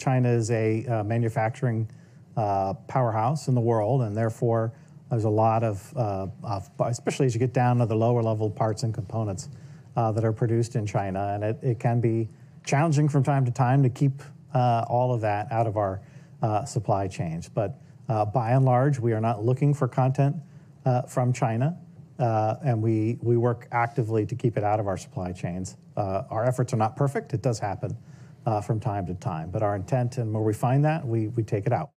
China is a uh, manufacturing uh, powerhouse in the world, and therefore there's a lot of, uh, of, especially as you get down to the lower level parts and components uh, that are produced in China, and it, it, can be challenging from time to time to keep uh, all of that out of our supply chains. But by and large, we are not looking for content from China. Uh, and we, we work actively to keep it out of our supply chains. Uh, our efforts are not perfect. It does happen uh, from time to time. But our intent and where we find that, we, we take it out.